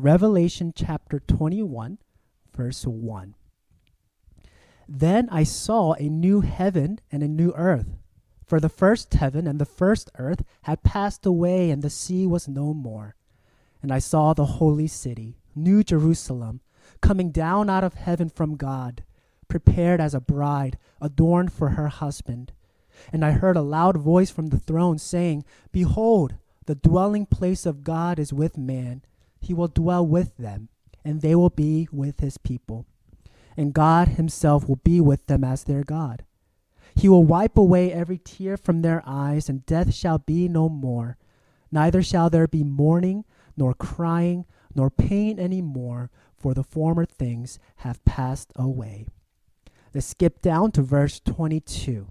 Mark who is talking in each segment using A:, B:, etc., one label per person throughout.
A: Revelation chapter 21, verse 1. Then I saw a new heaven and a new earth. For the first heaven and the first earth had passed away, and the sea was no more. And I saw the holy city, New Jerusalem, coming down out of heaven from God, prepared as a bride, adorned for her husband. And I heard a loud voice from the throne saying, Behold, the dwelling place of God is with man. He will dwell with them, and they will be with his people. And God himself will be with them as their God. He will wipe away every tear from their eyes, and death shall be no more. Neither shall there be mourning, nor crying, nor pain any more, for the former things have passed away. Let's skip down to verse 22.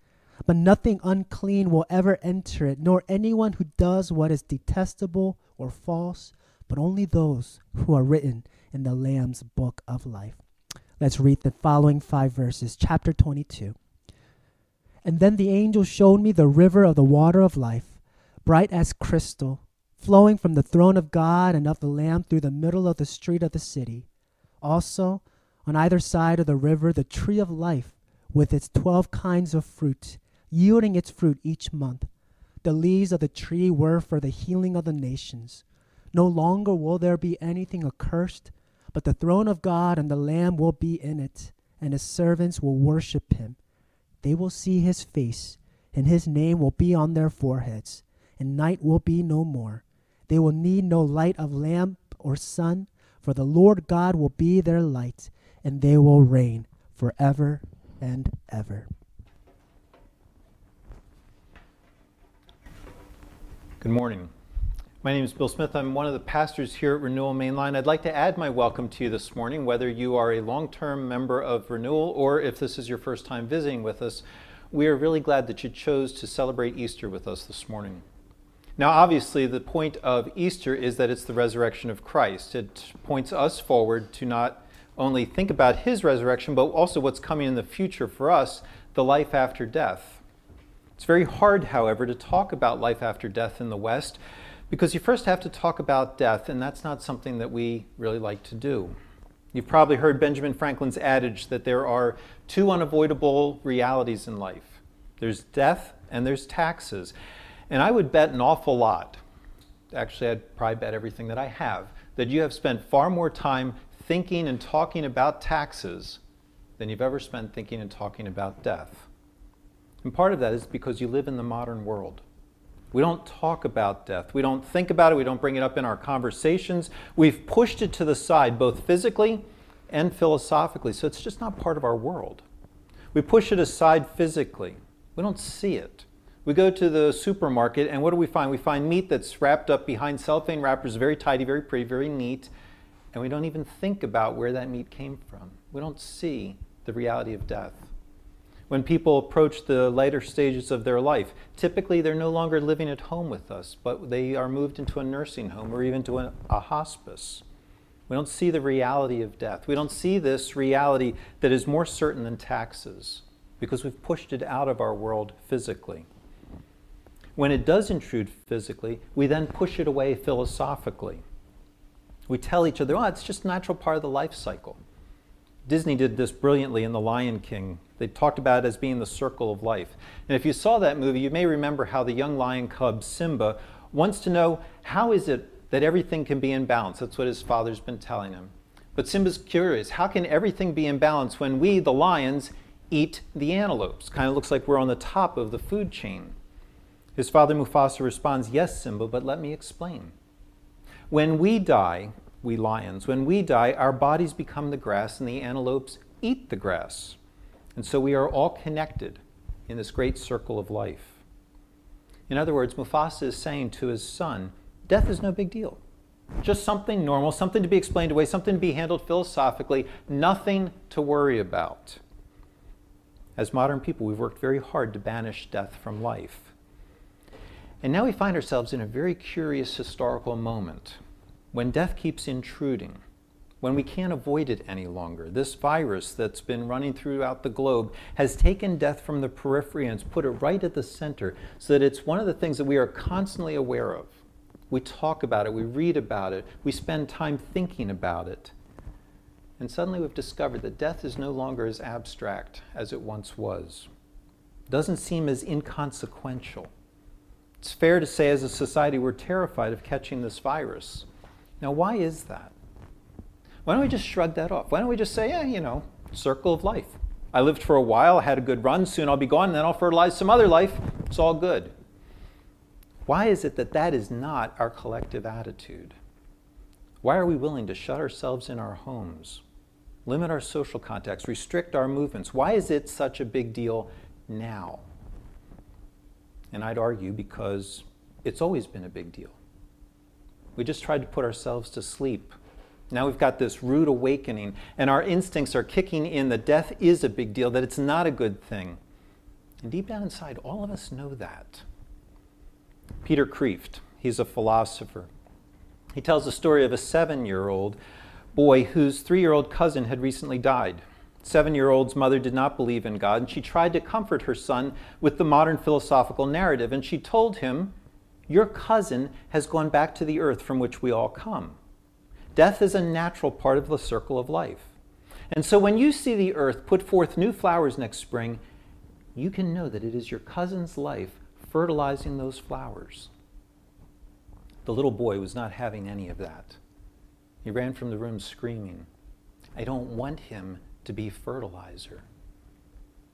A: But nothing unclean will ever enter it, nor anyone who does what is detestable or false, but only those who are written in the Lamb's book of life. Let's read the following five verses, chapter 22. And then the angel showed me the river of the water of life, bright as crystal, flowing from the throne of God and of the Lamb through the middle of the street of the city. Also, on either side of the river, the tree of life, with its twelve kinds of fruit, yielding its fruit each month. The leaves of the tree were for the healing of the nations. No longer will there be anything accursed, but the throne of God and the Lamb will be in it, and his servants will worship him. They will see his face, and his name will be on their foreheads, and night will be no more. They will need no light of lamp or sun, for the Lord God will be their light, and they will reign forever and ever.
B: Good morning. My name is Bill Smith. I'm one of the pastors here at Renewal Mainline. I'd like to add my welcome to you this morning, whether you are a long term member of Renewal or if this is your first time visiting with us. We are really glad that you chose to celebrate Easter with us this morning. Now, obviously, the point of Easter is that it's the resurrection of Christ. It points us forward to not only think about his resurrection, but also what's coming in the future for us the life after death. It's very hard, however, to talk about life after death in the West because you first have to talk about death, and that's not something that we really like to do. You've probably heard Benjamin Franklin's adage that there are two unavoidable realities in life there's death and there's taxes. And I would bet an awful lot, actually, I'd probably bet everything that I have, that you have spent far more time thinking and talking about taxes than you've ever spent thinking and talking about death. And part of that is because you live in the modern world. We don't talk about death. We don't think about it. We don't bring it up in our conversations. We've pushed it to the side, both physically and philosophically, so it's just not part of our world. We push it aside physically. We don't see it. We go to the supermarket, and what do we find? We find meat that's wrapped up behind cellophane wrappers, very tidy, very pretty, very neat, and we don't even think about where that meat came from. We don't see the reality of death when people approach the later stages of their life. Typically, they're no longer living at home with us, but they are moved into a nursing home or even to a, a hospice. We don't see the reality of death. We don't see this reality that is more certain than taxes because we've pushed it out of our world physically. When it does intrude physically, we then push it away philosophically. We tell each other, oh, it's just a natural part of the life cycle. Disney did this brilliantly in The Lion King. They talked about it as being the circle of life. And if you saw that movie, you may remember how the young lion cub Simba wants to know how is it that everything can be in balance? That's what his father's been telling him. But Simba's curious how can everything be in balance when we, the lions, eat the antelopes? Kind of looks like we're on the top of the food chain. His father Mufasa responds, Yes, Simba, but let me explain. When we die, we lions. When we die, our bodies become the grass and the antelopes eat the grass. And so we are all connected in this great circle of life. In other words, Mufasa is saying to his son, Death is no big deal. Just something normal, something to be explained away, something to be handled philosophically, nothing to worry about. As modern people, we've worked very hard to banish death from life. And now we find ourselves in a very curious historical moment when death keeps intruding, when we can't avoid it any longer. This virus that's been running throughout the globe has taken death from the periphery and put it right at the center so that it's one of the things that we are constantly aware of. We talk about it, we read about it, we spend time thinking about it. And suddenly we've discovered that death is no longer as abstract as it once was. It doesn't seem as inconsequential. It's fair to say, as a society, we're terrified of catching this virus. Now, why is that? Why don't we just shrug that off? Why don't we just say, yeah, you know, circle of life. I lived for a while, had a good run, soon I'll be gone, and then I'll fertilize some other life. It's all good. Why is it that that is not our collective attitude? Why are we willing to shut ourselves in our homes, limit our social contacts, restrict our movements? Why is it such a big deal now? And I'd argue because it's always been a big deal. We just tried to put ourselves to sleep. Now we've got this rude awakening, and our instincts are kicking in that death is a big deal, that it's not a good thing. And deep down inside, all of us know that. Peter Kreeft, he's a philosopher. He tells the story of a seven year old boy whose three year old cousin had recently died. Seven year old's mother did not believe in God, and she tried to comfort her son with the modern philosophical narrative. And she told him, Your cousin has gone back to the earth from which we all come. Death is a natural part of the circle of life. And so when you see the earth put forth new flowers next spring, you can know that it is your cousin's life fertilizing those flowers. The little boy was not having any of that. He ran from the room screaming, I don't want him to be fertilizer.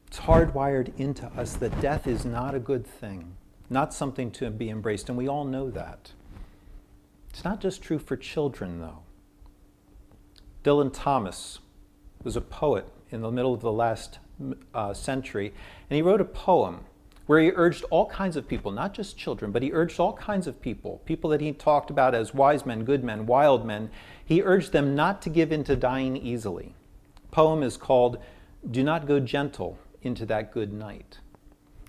B: It's hardwired into us that death is not a good thing, not something to be embraced, and we all know that. It's not just true for children, though. Dylan Thomas was a poet in the middle of the last uh, century, and he wrote a poem where he urged all kinds of people, not just children, but he urged all kinds of people, people that he talked about as wise men, good men, wild men, he urged them not to give in to dying easily poem is called Do Not Go Gentle into That Good Night.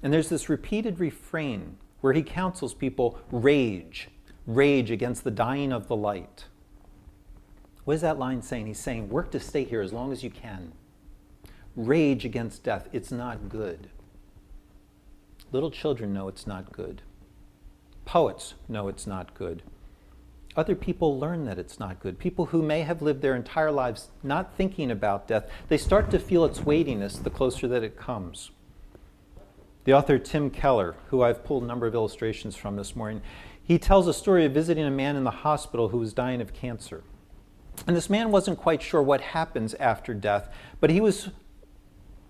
B: And there's this repeated refrain where he counsels people rage, rage against the dying of the light. What is that line saying? He's saying, work to stay here as long as you can. Rage against death, it's not good. Little children know it's not good. Poets know it's not good other people learn that it's not good. People who may have lived their entire lives not thinking about death, they start to feel its weightiness the closer that it comes. The author Tim Keller, who I've pulled a number of illustrations from this morning, he tells a story of visiting a man in the hospital who was dying of cancer. And this man wasn't quite sure what happens after death, but he was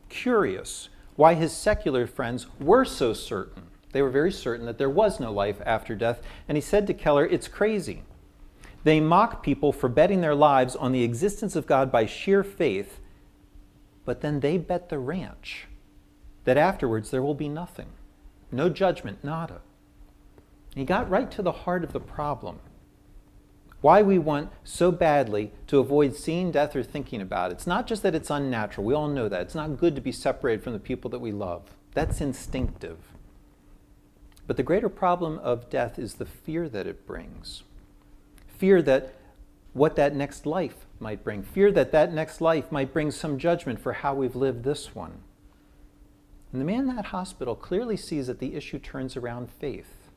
B: curious why his secular friends were so certain. They were very certain that there was no life after death. And he said to Keller, It's crazy. They mock people for betting their lives on the existence of God by sheer faith, but then they bet the ranch that afterwards there will be nothing. No judgment, nada. he got right to the heart of the problem. Why we want so badly to avoid seeing death or thinking about it. It's not just that it's unnatural. We all know that. It's not good to be separated from the people that we love. That's instinctive. But the greater problem of death is the fear that it brings fear that what that next life might bring, fear that that next life might bring some judgment for how we've lived this one. And the man in that hospital clearly sees that the issue turns around faith,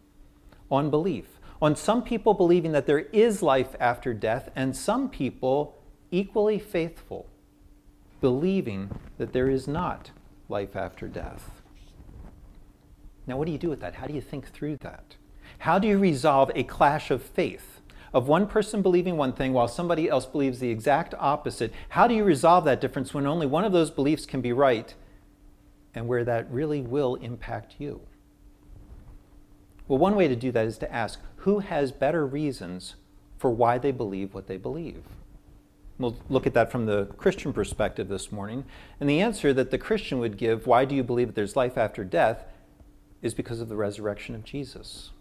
B: on belief, on some people believing that there is life after death, and some people equally faithful, believing that there is not life after death. Now, what do you do with that? How do you think through that? How do you resolve a clash of faith? of one person believing one thing while somebody else believes the exact opposite. How do you resolve that difference when only one of those beliefs can be right and where that really will impact you? Well, one way to do that is to ask who has better reasons for why they believe what they believe? We'll look at that from the Christian perspective this morning. And the answer that the Christian would give, why do you believe that there's life after death, is because of the resurrection of Jesus.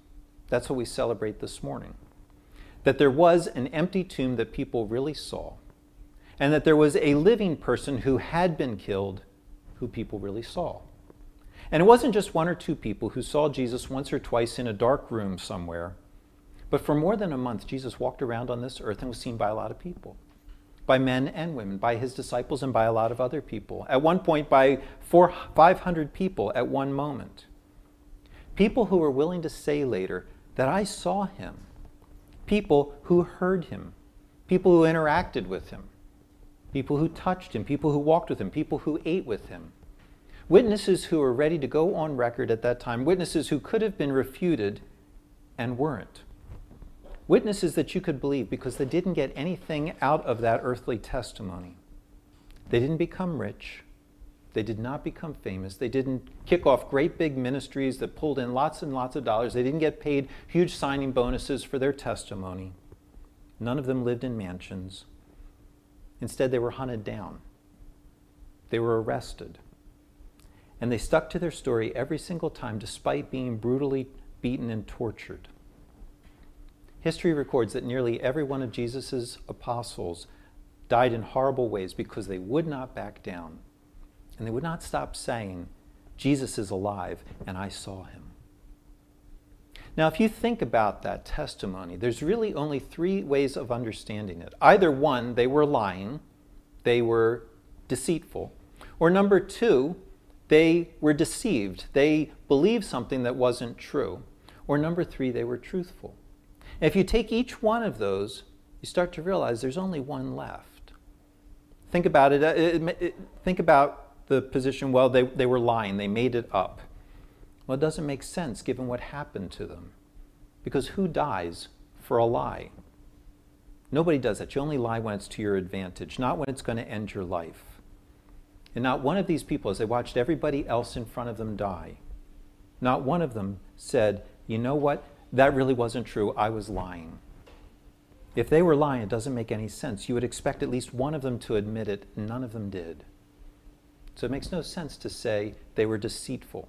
B: That's what we celebrate this morning. that there was an empty tomb that people really saw, and that there was a living person who had been killed who people really saw. And it wasn't just one or two people who saw Jesus once or twice in a dark room somewhere, but for more than a month, Jesus walked around on this earth and was seen by a lot of people by men and women, by his disciples, and by a lot of other people. At one point, by four, 500 people at one moment. People who were willing to say later that I saw him. People who heard him. People who interacted with him. People who touched him. People who walked with him. People who ate with him. Witnesses who were ready to go on record at that time. Witnesses who could have been refuted and weren't. Witnesses that you could believe because they didn't get anything out of that earthly testimony. They didn't become rich. They did not become famous. They didn't kick off great big ministries that pulled in lots and lots of dollars. They didn't get paid huge signing bonuses for their testimony. None of them lived in mansions. Instead, they were hunted down. They were arrested. And they stuck to their story every single time, despite being brutally beaten and tortured. History records that nearly every one of Jesus' apostles died in horrible ways because they would not back down and they would not stop saying, Jesus is alive and I saw him. Now, if you think about that testimony, there's really only three ways of understanding it. Either one, they were lying, they were deceitful, or number two, they were deceived, they believed something that wasn't true, or number three, they were truthful. If you take each one of those, you start to realize there's only one left. Think about uh, it. it, it think about the position, well, they, they were lying, they made it up. Well, it doesn't make sense given what happened to them. Because who dies for a lie? Nobody does that. You only lie when it's to your advantage, not when it's going to end your life. And not one of these people, as they watched everybody else in front of them die, not one of them said, you know what? That really wasn't true. I was lying. If they were lying, it doesn't make any sense. You would expect at least one of them to admit it, none of them did. So it makes no sense to say they were deceitful.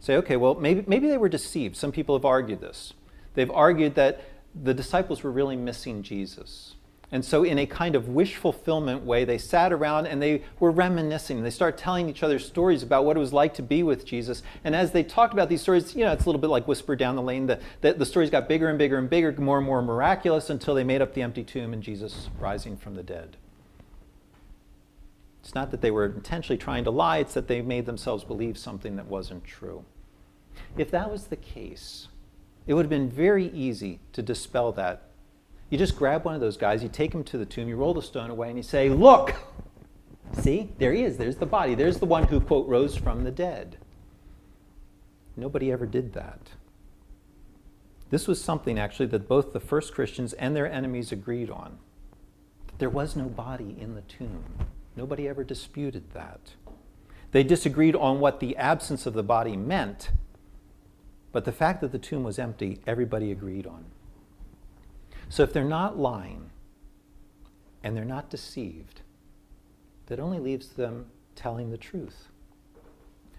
B: Say, okay, well, maybe, maybe they were deceived. Some people have argued this. They've argued that the disciples were really missing Jesus. And so, in a kind of wish fulfillment way, they sat around and they were reminiscing. They started telling each other stories about what it was like to be with Jesus. And as they talked about these stories, you know, it's a little bit like Whisper Down the Lane. The, the, the stories got bigger and bigger and bigger, more and more miraculous until they made up the empty tomb and Jesus rising from the dead. It's not that they were intentionally trying to lie, it's that they made themselves believe something that wasn't true. If that was the case, it would have been very easy to dispel that you just grab one of those guys, you take him to the tomb, you roll the stone away, and you say, Look! See, there he is. There's the body. There's the one who, quote, rose from the dead. Nobody ever did that. This was something, actually, that both the first Christians and their enemies agreed on. There was no body in the tomb. Nobody ever disputed that. They disagreed on what the absence of the body meant, but the fact that the tomb was empty, everybody agreed on. So if they're not lying and they're not deceived, that only leaves them telling the truth.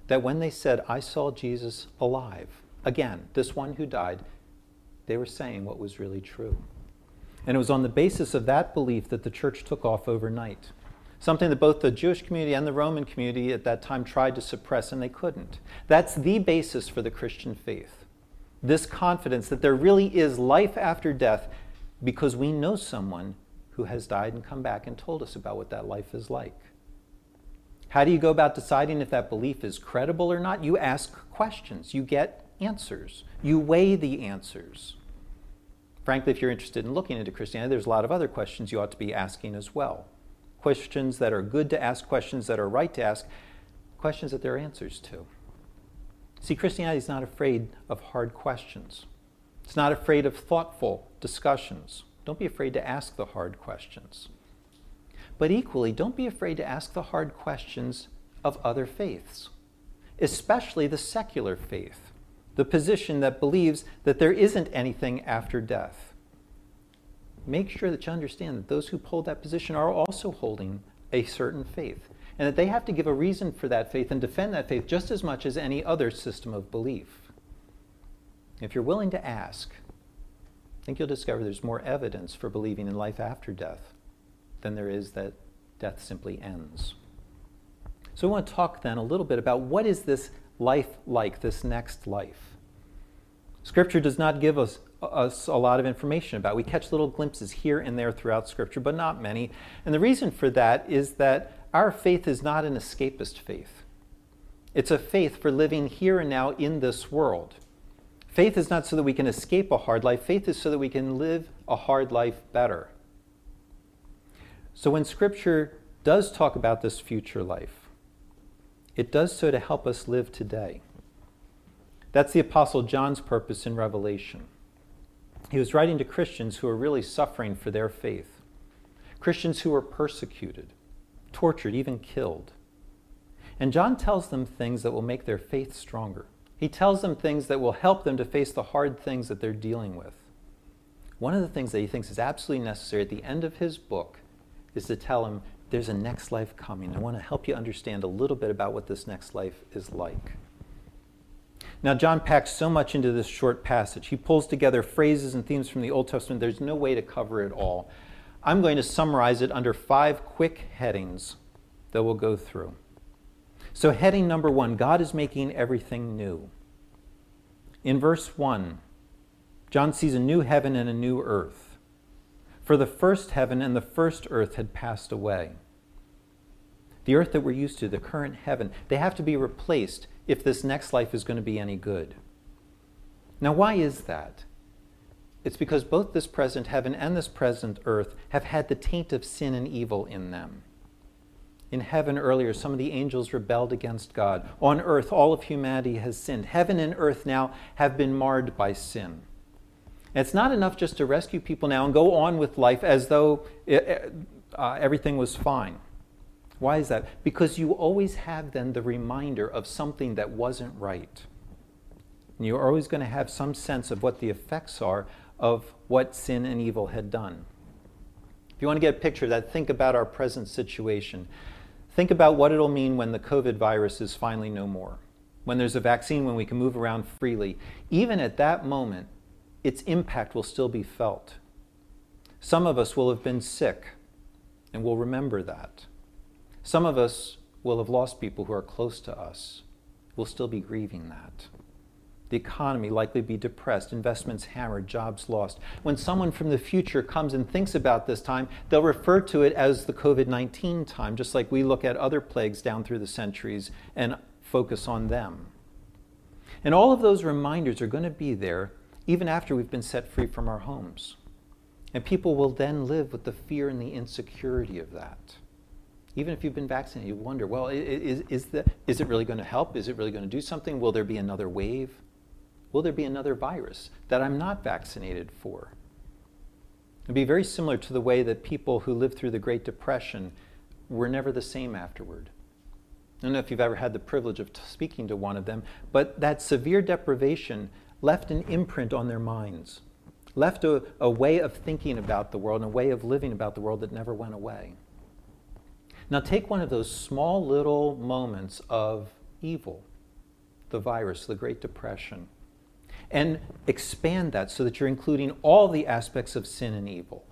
B: That when they said, I saw Jesus alive, again, this one who died, they were saying what was really true. And it was on the basis of that belief that the church took off overnight. Something that both the Jewish community and the Roman community at that time tried to suppress, and they couldn't. That's the basis for the Christian faith. This confidence that there really is life after death because we know someone who has died and come back and told us about what that life is like. How do you go about deciding if that belief is credible or not? You ask questions, you get answers, you weigh the answers. Frankly, if you're interested in looking into Christianity, there's a lot of other questions you ought to be asking as well. Questions that are good to ask, questions that are right to ask, questions that there are answers to. See, Christianity is not afraid of hard questions. It's not afraid of thoughtful discussions. Don't be afraid to ask the hard questions. But equally, don't be afraid to ask the hard questions of other faiths, especially the secular faith, the position that believes that there isn't anything after death. Make sure that you understand that those who hold that position are also holding a certain faith, and that they have to give a reason for that faith and defend that faith just as much as any other system of belief. If you're willing to ask, I think you'll discover there's more evidence for believing in life after death than there is that death simply ends. So I want to talk then a little bit about what is this life like, this next life. Scripture does not give us, us a lot of information about. It. We catch little glimpses here and there throughout Scripture, but not many. And the reason for that is that our faith is not an escapist faith. It's a faith for living here and now in this world. Faith is not so that we can escape a hard life, faith is so that we can live a hard life better. So when Scripture does talk about this future life, it does so to help us live today. That's the Apostle John's purpose in Revelation. He was writing to Christians who were really suffering for their faith, Christians who were persecuted, tortured, even killed. And John tells them things that will make their faith stronger. He tells them things that will help them to face the hard things that they're dealing with. One of the things that he thinks is absolutely necessary at the end of his book is to tell them there's a next life coming. I want to help you understand a little bit about what this next life is like. Now, John packs so much into this short passage. He pulls together phrases and themes from the Old Testament, there's no way to cover it all. I'm going to summarize it under five quick headings that we'll go through. So, heading number one God is making everything new. In verse 1, John sees a new heaven and a new earth. For the first heaven and the first earth had passed away. The earth that we're used to, the current heaven, they have to be replaced if this next life is going to be any good. Now, why is that? It's because both this present heaven and this present earth have had the taint of sin and evil in them. In heaven earlier, some of the angels rebelled against God. On earth, all of humanity has sinned. Heaven and earth now have been marred by sin. And it's not enough just to rescue people now and go on with life as though it, uh, everything was fine. Why is that? Because you always have then the reminder of something that wasn't right. And you're always going to have some sense of what the effects are of what sin and evil had done. If you want to get a picture of that, think about our present situation. Think about what it'll mean when the COVID virus is finally no more, when there's a vaccine, when we can move around freely. Even at that moment, its impact will still be felt. Some of us will have been sick, and we'll remember that. Some of us will have lost people who are close to us. We'll still be grieving that. The economy likely be depressed, investments hammered, jobs lost. When someone from the future comes and thinks about this time, they'll refer to it as the COVID 19 time, just like we look at other plagues down through the centuries and focus on them. And all of those reminders are going to be there even after we've been set free from our homes. And people will then live with the fear and the insecurity of that. Even if you've been vaccinated, you wonder, well, is, is, the, is it really going to help? Is it really going to do something? Will there be another wave? Will there be another virus that I'm not vaccinated for? It'd be very similar to the way that people who lived through the Great Depression were never the same afterward. I don't know if you've ever had the privilege of speaking to one of them, but that severe deprivation left an imprint on their minds, left a, a way of thinking about the world and a way of living about the world that never went away. Now, take one of those small little moments of evil, the virus, the Great Depression and expand that so that you're including all the aspects of sin and evil,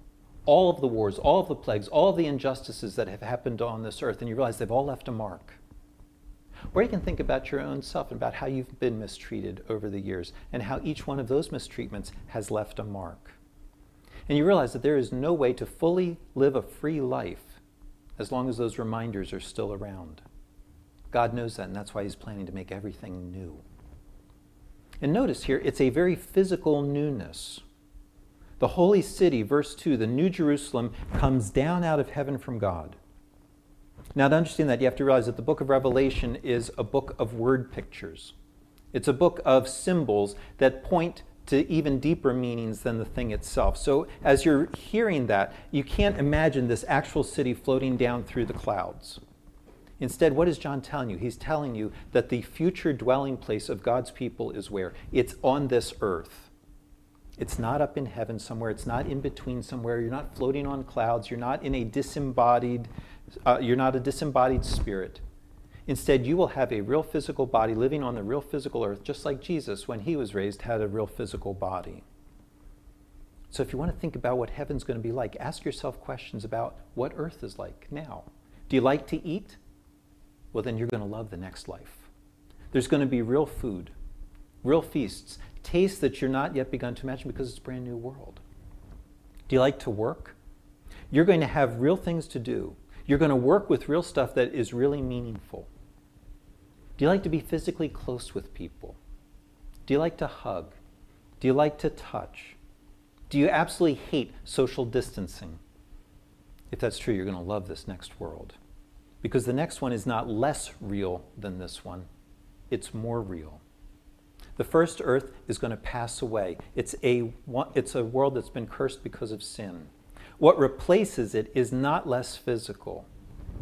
B: all of the wars, all of the plagues, all of the injustices that have happened on this earth, and you realize they've all left a mark. Or you can think about your own self and about how you've been mistreated over the years and how each one of those mistreatments has left a mark. And you realize that there is no way to fully live a free life as long as those reminders are still around. God knows that, and that's why He's planning to make everything new. And notice here, it's a very physical newness. The holy city, verse 2, the New Jerusalem, comes down out of heaven from God. Now, to understand that, you have to realize that the book of Revelation is a book of word pictures. It's a book of symbols that point to even deeper meanings than the thing itself. So, as you're hearing that, you can't imagine this actual city floating down through the clouds. Instead, what is John telling you? He's telling you that the future dwelling place of God's people is where? It's on this earth. It's not up in heaven somewhere. It's not in between somewhere. You're not floating on clouds. You're not in a disembodied, uh, you're not a disembodied spirit. Instead, you will have a real physical body living on the real physical earth, just like Jesus, when he was raised, had a real physical body. So if you want to think about what heaven's going to be like, ask yourself questions about what earth is like now. Do you like to eat? Well, then you're going to love the next life. There's going to be real food, real feasts, tastes that you're not yet begun to imagine because it's a brand new world. Do you like to work? You're going to have real things to do. You're going to work with real stuff that is really meaningful. Do you like to be physically close with people? Do you like to hug? Do you like to touch? Do you absolutely hate social distancing? If that's true, you're going to love this next world. Because the next one is not less real than this one, it's more real. The first earth is going to pass away. It's a, it's a world that's been cursed because of sin. What replaces it is not less physical,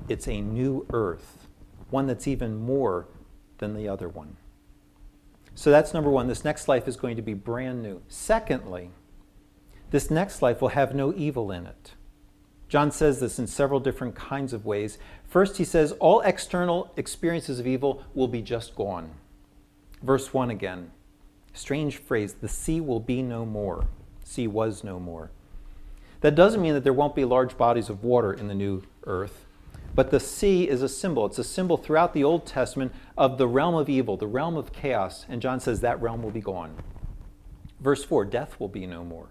B: it's a new earth, one that's even more than the other one. So that's number one. This next life is going to be brand new. Secondly, this next life will have no evil in it. John says this in several different kinds of ways. First, he says, all external experiences of evil will be just gone. Verse 1 again. Strange phrase the sea will be no more. Sea was no more. That doesn't mean that there won't be large bodies of water in the new earth, but the sea is a symbol. It's a symbol throughout the Old Testament of the realm of evil, the realm of chaos, and John says that realm will be gone. Verse 4 death will be no more,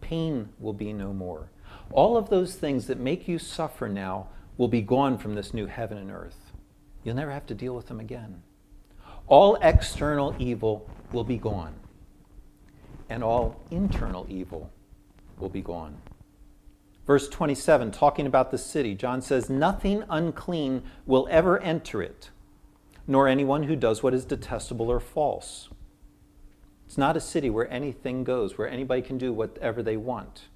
B: pain will be no more. All of those things that make you suffer now will be gone from this new heaven and earth. You'll never have to deal with them again. All external evil will be gone, and all internal evil will be gone. Verse 27, talking about the city, John says, Nothing unclean will ever enter it, nor anyone who does what is detestable or false. It's not a city where anything goes, where anybody can do whatever they want.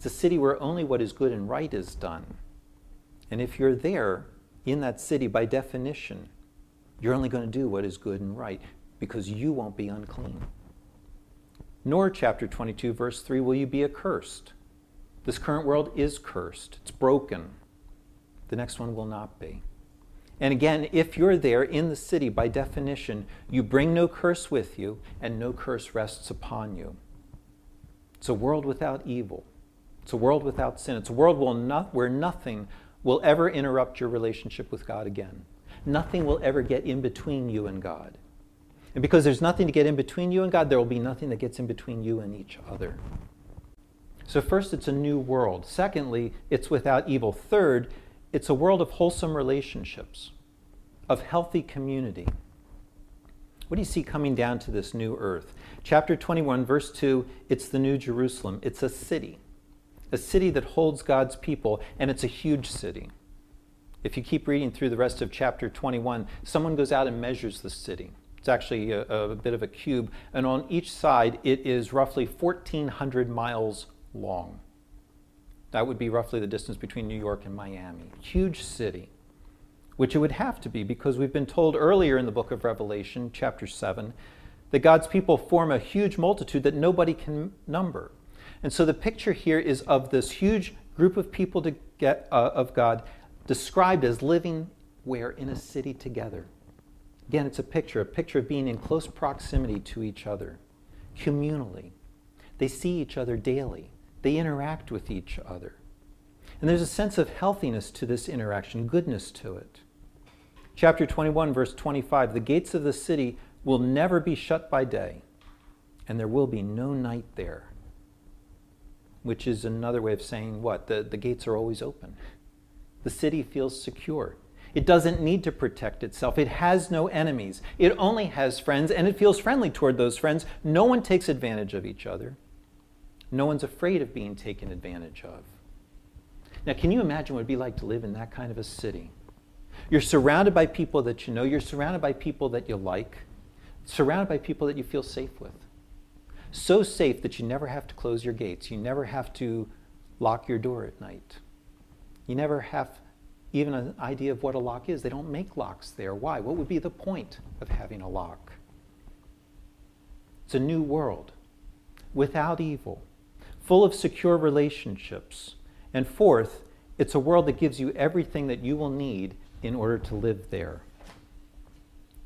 B: It's a city where only what is good and right is done. And if you're there in that city, by definition, you're only going to do what is good and right because you won't be unclean. Nor, chapter 22, verse 3, will you be accursed. This current world is cursed, it's broken. The next one will not be. And again, if you're there in the city, by definition, you bring no curse with you, and no curse rests upon you. It's a world without evil. It's a world without sin. It's a world where nothing will ever interrupt your relationship with God again. Nothing will ever get in between you and God. And because there's nothing to get in between you and God, there will be nothing that gets in between you and each other. So, first, it's a new world. Secondly, it's without evil. Third, it's a world of wholesome relationships, of healthy community. What do you see coming down to this new earth? Chapter 21, verse 2 it's the New Jerusalem. It's a city, a city that holds God's people, and it's a huge city. If you keep reading through the rest of chapter 21, someone goes out and measures the city. It's actually a, a bit of a cube, and on each side it is roughly 1,400 miles long. That would be roughly the distance between New York and Miami. Huge city, which it would have to be because we've been told earlier in the book of Revelation, chapter 7, that God's people form a huge multitude that nobody can number. And so the picture here is of this huge group of people to get, uh, of God described as living where? In a city together. Again, it's a picture, a picture of being in close proximity to each other, communally. They see each other daily, they interact with each other. And there's a sense of healthiness to this interaction, goodness to it. Chapter 21, verse 25 The gates of the city will never be shut by day, and there will be no night there. Which is another way of saying what? The, the gates are always open. The city feels secure. It doesn't need to protect itself. It has no enemies. It only has friends, and it feels friendly toward those friends. No one takes advantage of each other. No one's afraid of being taken advantage of. Now, can you imagine what it'd be like to live in that kind of a city? You're surrounded by people that you know, you're surrounded by people that you like, surrounded by people that you feel safe with. So safe that you never have to close your gates, you never have to lock your door at night. You never have even an idea of what a lock is. They don't make locks there. Why? What would be the point of having a lock? It's a new world without evil, full of secure relationships. And fourth, it's a world that gives you everything that you will need in order to live there.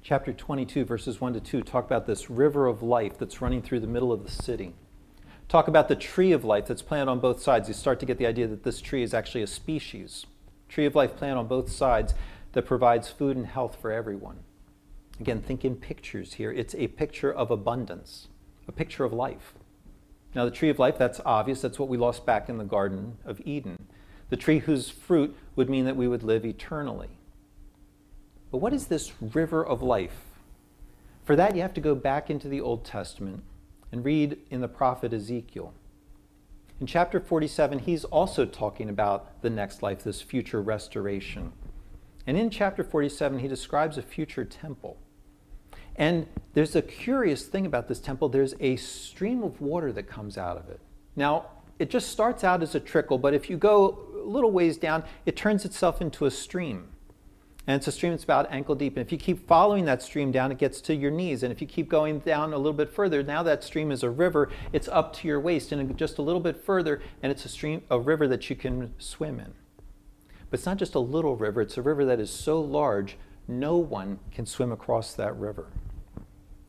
B: Chapter 22, verses 1 to 2, talk about this river of life that's running through the middle of the city talk about the tree of life that's planted on both sides, you start to get the idea that this tree is actually a species. Tree of life planted on both sides that provides food and health for everyone. Again, think in pictures here. It's a picture of abundance, a picture of life. Now, the tree of life, that's obvious. That's what we lost back in the Garden of Eden. The tree whose fruit would mean that we would live eternally. But what is this river of life? For that, you have to go back into the Old Testament and read in the prophet Ezekiel. In chapter 47, he's also talking about the next life, this future restoration. And in chapter 47, he describes a future temple. And there's a curious thing about this temple there's a stream of water that comes out of it. Now, it just starts out as a trickle, but if you go a little ways down, it turns itself into a stream. And it's a stream that's about ankle deep. And if you keep following that stream down, it gets to your knees. And if you keep going down a little bit further, now that stream is a river, it's up to your waist. And just a little bit further, and it's a stream, a river that you can swim in. But it's not just a little river, it's a river that is so large, no one can swim across that river.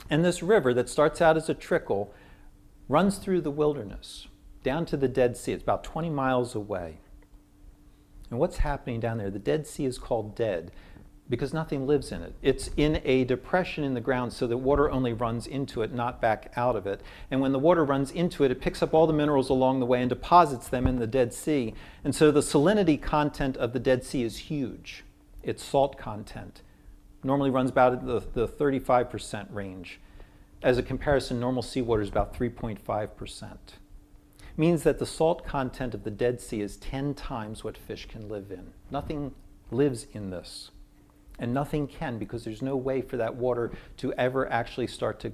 B: And this river that starts out as a trickle runs through the wilderness down to the Dead Sea. It's about 20 miles away. And what's happening down there? The Dead Sea is called dead because nothing lives in it. It's in a depression in the ground so that water only runs into it, not back out of it. And when the water runs into it, it picks up all the minerals along the way and deposits them in the Dead Sea. And so the salinity content of the Dead Sea is huge. Its salt content normally runs about the, the 35% range. As a comparison, normal seawater is about 3.5%. Means that the salt content of the Dead Sea is 10 times what fish can live in. Nothing lives in this. And nothing can because there's no way for that water to ever actually start to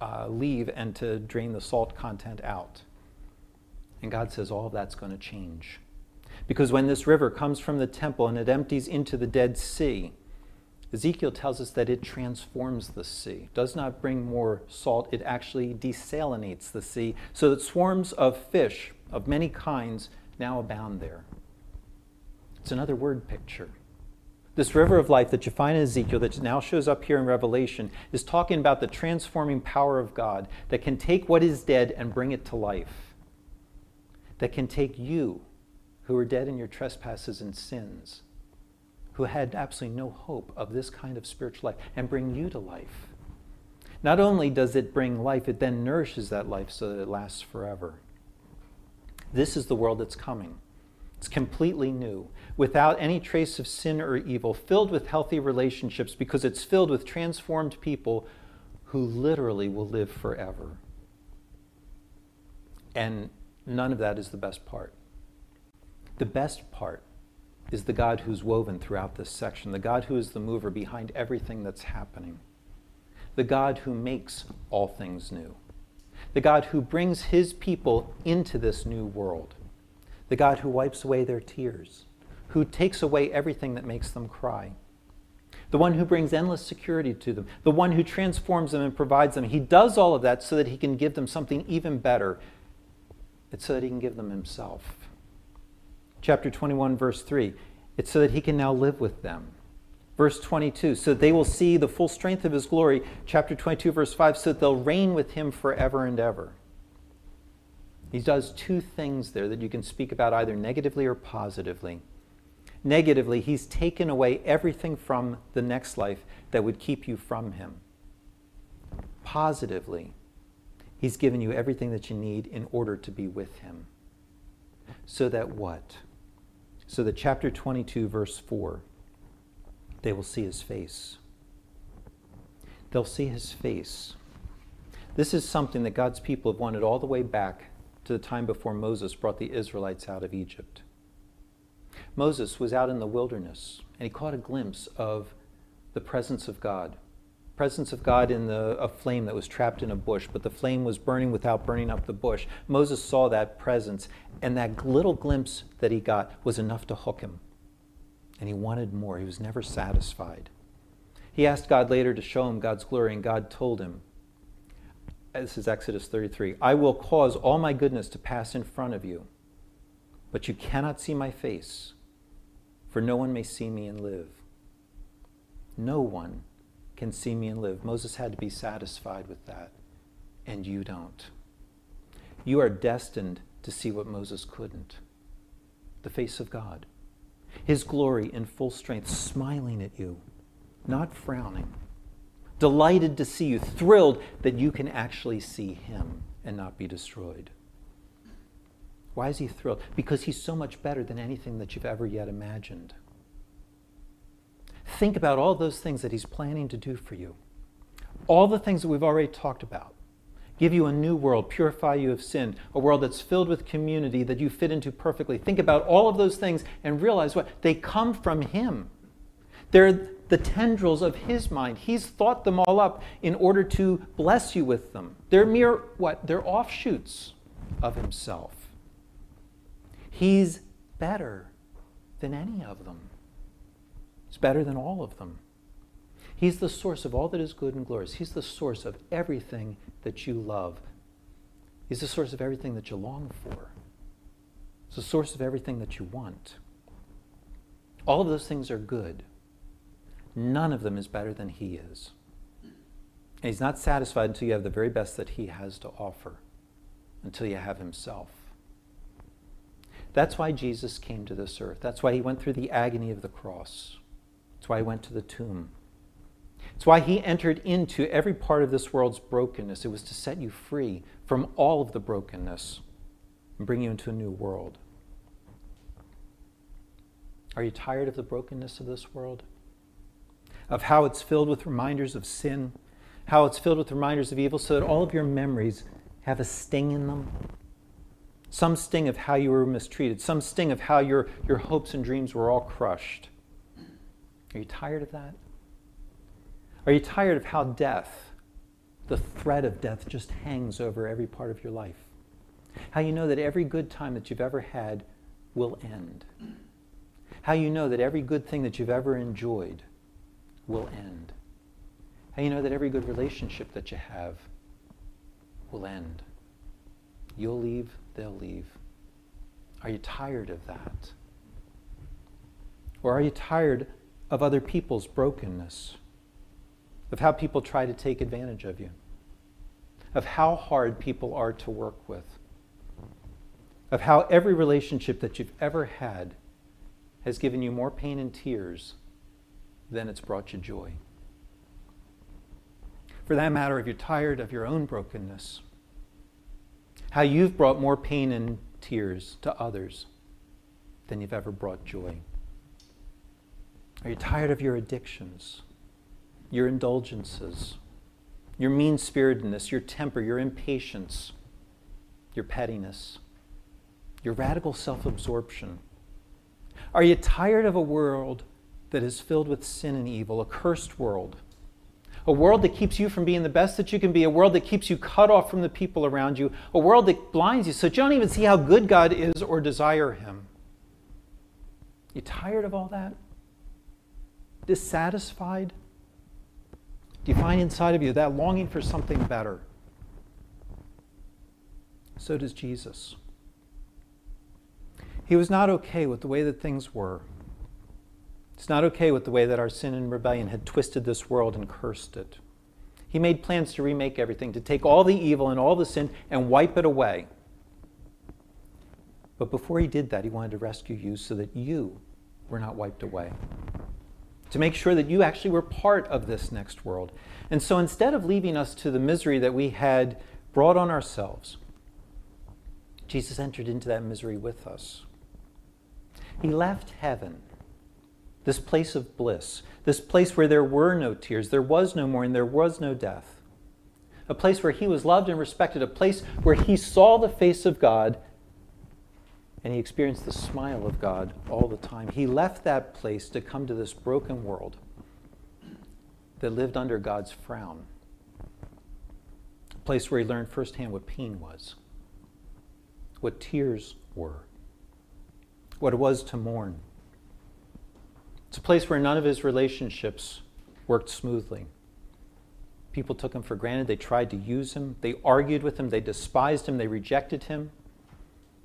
B: uh, leave and to drain the salt content out. And God says all that's going to change. Because when this river comes from the temple and it empties into the Dead Sea, Ezekiel tells us that it transforms the sea, does not bring more salt, it actually desalinates the sea so that swarms of fish of many kinds now abound there. It's another word picture. This river of life that you find in Ezekiel, that now shows up here in Revelation, is talking about the transforming power of God that can take what is dead and bring it to life. That can take you, who are dead in your trespasses and sins, who had absolutely no hope of this kind of spiritual life, and bring you to life. Not only does it bring life, it then nourishes that life so that it lasts forever. This is the world that's coming. It's completely new, without any trace of sin or evil, filled with healthy relationships because it's filled with transformed people who literally will live forever. And none of that is the best part. The best part is the God who's woven throughout this section, the God who is the mover behind everything that's happening, the God who makes all things new, the God who brings his people into this new world the God who wipes away their tears, who takes away everything that makes them cry, the one who brings endless security to them, the one who transforms them and provides them. He does all of that so that he can give them something even better. It's so that he can give them himself. Chapter 21, verse 3 it's so that he can now live with them. Verse 22, so that they will see the full strength of his glory. Chapter 22, verse 5, so that they'll reign with him forever and ever. He does two things there that you can speak about either negatively or positively. Negatively, he's taken away everything from the next life that would keep you from him. Positively, he's given you everything that you need in order to be with him. So that what? So that chapter 22, verse 4, they will see his face. They'll see his face. This is something that God's people have wanted all the way back to the time before Moses brought the Israelites out of Egypt. Moses was out in the wilderness and he caught a glimpse of the presence of God. Presence of God in the, a flame that was trapped in a bush, but the flame was burning without burning up the bush. Moses saw that presence, and that little glimpse that he got was enough to hook him. And he wanted more. He was never satisfied. He asked God later to show him God's glory, and God told him, this is Exodus 33 I will cause all my goodness to pass in front of you, but you cannot see my face, for no one may see me and live. No one can see me and live. Moses had to be satisfied with that, and you don't. you are destined to see what Moses couldn't the face of God, his glory in full strength, smiling at you, not frowning, delighted to see you, thrilled that you can actually see him and not be destroyed. Why is he thrilled? Because he's so much better than anything that you've ever yet imagined. Think about all those things that he's planning to do for you. All the things that we've already talked about give you a new world, purify you of sin, a world that's filled with community that you fit into perfectly. Think about all of those things and realize what? They come from Him. They're the tendrils of His mind. He's thought them all up in order to bless you with them. They're mere, what? They're offshoots of Himself. He's better than any of them. He's better than all of them. He's the source of all that is good and glorious. He's the source of everything that you love. He's the source of everything that you long for. He's the source of everything that you want. All of those things are good. None of them is better than He is. And He's not satisfied until you have the very best that He has to offer, until you have Himself. That's why Jesus came to this earth. That's why He went through the agony of the cross. That's why He went to the tomb. It's why he entered into every part of this world's brokenness. It was to set you free from all of the brokenness and bring you into a new world. Are you tired of the brokenness of this world? Of how it's filled with reminders of sin, how it's filled with reminders of evil, so that all of your memories have a sting in them? Some sting of how you were mistreated, some sting of how your, your hopes and dreams were all crushed. Are you tired of that? Are you tired of how death, the threat of death, just hangs over every part of your life? How you know that every good time that you've ever had will end? How you know that every good thing that you've ever enjoyed will end? How you know that every good relationship that you have will end? You'll leave, they'll leave. Are you tired of that? Or are you tired of other people's brokenness? of how people try to take advantage of you, of how hard people are to work with, of how every relationship that you've ever had has given you more pain and tears than it's brought you joy. For that matter, if you're tired of your own brokenness, how you've brought more pain and tears to others than you've ever brought joy. Are you tired of your addictions? your indulgences, your mean spiritedness, your temper, your impatience, your pettiness, your radical self absorption? Are you tired of a world that is filled with sin and evil, a cursed world? A world that keeps you from being the best that you can be, a world that keeps you cut off from the people around you, a world that blinds you so you don't even see how good God is or desire Him. You tired of all that? Dissatisfied? Do you find inside of you that longing for something better? So does Jesus. He was not okay with the way that things were. It's not okay with the way that our sin and rebellion had twisted this world and cursed it. He made plans to remake everything, to take all the evil and all the sin and wipe it away. But before he did that, he wanted to rescue you so that you were not wiped away to make sure that you actually were part of this next world. And so instead of leaving us to the misery that we had brought on ourselves, Jesus entered into that misery with us. He left heaven, this place of bliss, this place where there were no tears, there was no mourning, there was no death, a place where he was loved and respected, a place where he saw the face of God and he experienced the smile of God all the time. He left that place to come to this broken world that lived under God's frown, a place where he learned firsthand what pain was, what tears were, what it was to mourn. It's a place where none of his relationships worked smoothly. People took him for granted. They tried to use him. They argued with him. They despised him. They rejected him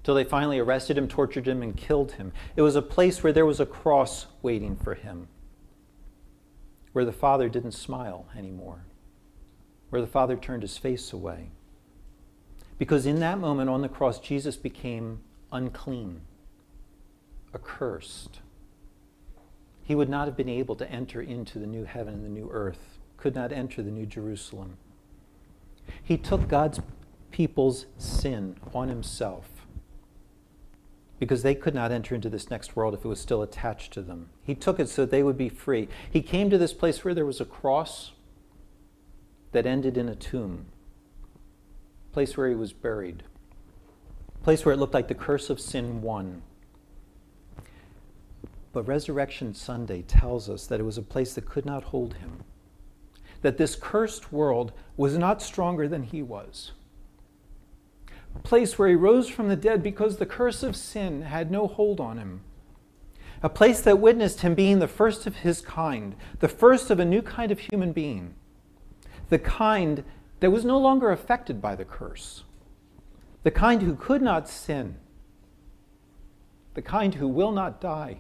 B: till they finally arrested him, tortured him, and killed him. It was a place where there was a cross waiting for him, where the Father didn't smile anymore, where the Father turned his face away. Because in that moment on the cross, Jesus became unclean, accursed. He would not have been able to enter into the new heaven and the new earth, could not enter the new Jerusalem. He took God's people's sin on himself because they could not enter into this next world if it was still attached to them. He took it so that they would be free. He came to this place where there was a cross that ended in a tomb, place where he was buried, place where it looked like the curse of sin won. But Resurrection Sunday tells us that it was a place that could not hold him, that this cursed world was not stronger than he was place where he rose from the dead because the curse of sin had no hold on him. A place that witnessed him being the first of his kind, the first of a new kind of human being, the kind that was no longer affected by the curse, the kind who could not sin, the kind who will not die.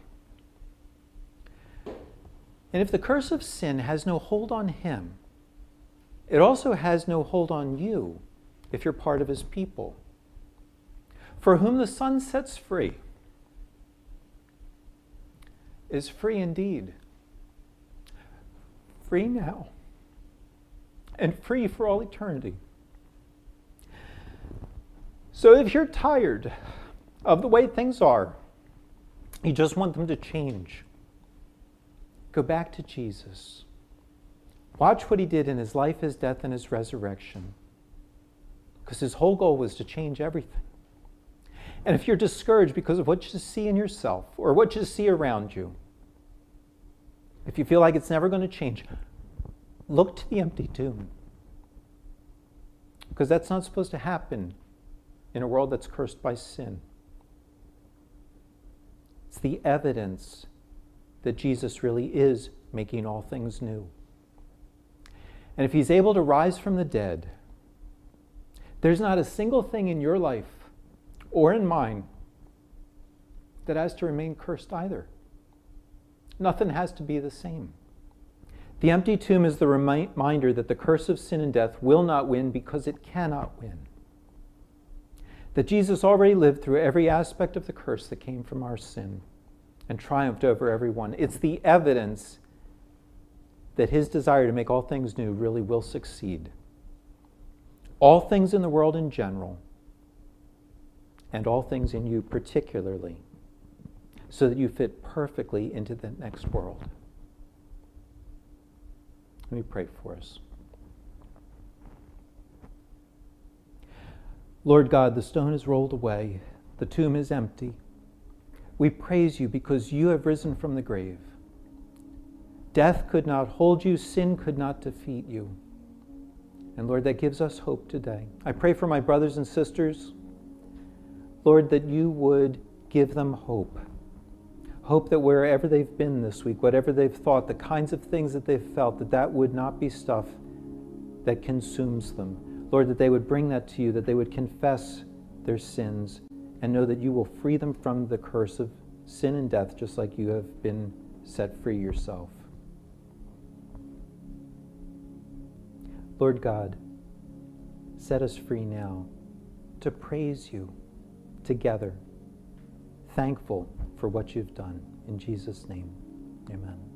B: And if the curse of sin has no hold on him, it also has no hold on you if you're part of his people. For whom the Son sets free is free indeed. Free now, and free for all eternity. So if you're tired of the way things are, you just want them to change, go back to Jesus. Watch what he did in his life, his death, and his resurrection. Because his whole goal was to change everything. And if you're discouraged because of what you see in yourself or what you see around you, if you feel like it's never going to change, look to the empty tomb. Because that's not supposed to happen in a world that's cursed by sin. It's the evidence that Jesus really is making all things new. And if he's able to rise from the dead, there's not a single thing in your life or in mine that has to remain cursed either. Nothing has to be the same. The empty tomb is the reminder that the curse of sin and death will not win because it cannot win. That Jesus already lived through every aspect of the curse that came from our sin and triumphed over every one. It's the evidence that his desire to make all things new really will succeed. All things in the world in general and all things in you particularly, so that you fit perfectly into the next world. Let me pray for us. Lord God, the stone is rolled away, the tomb is empty. We praise you because you have risen from the grave. Death could not hold you, sin could not defeat you. And Lord, that gives us hope today. I pray for my brothers and sisters Lord, that you would give them hope. Hope that wherever they've been this week, whatever they've thought, the kinds of things that they've felt, that that would not be stuff that consumes them. Lord, that they would bring that to you, that they would confess their sins and know that you will free them from the curse of sin and death, just like you have been set free yourself. Lord God, set us free now to praise you together, thankful for what you've done. In Jesus' name, amen.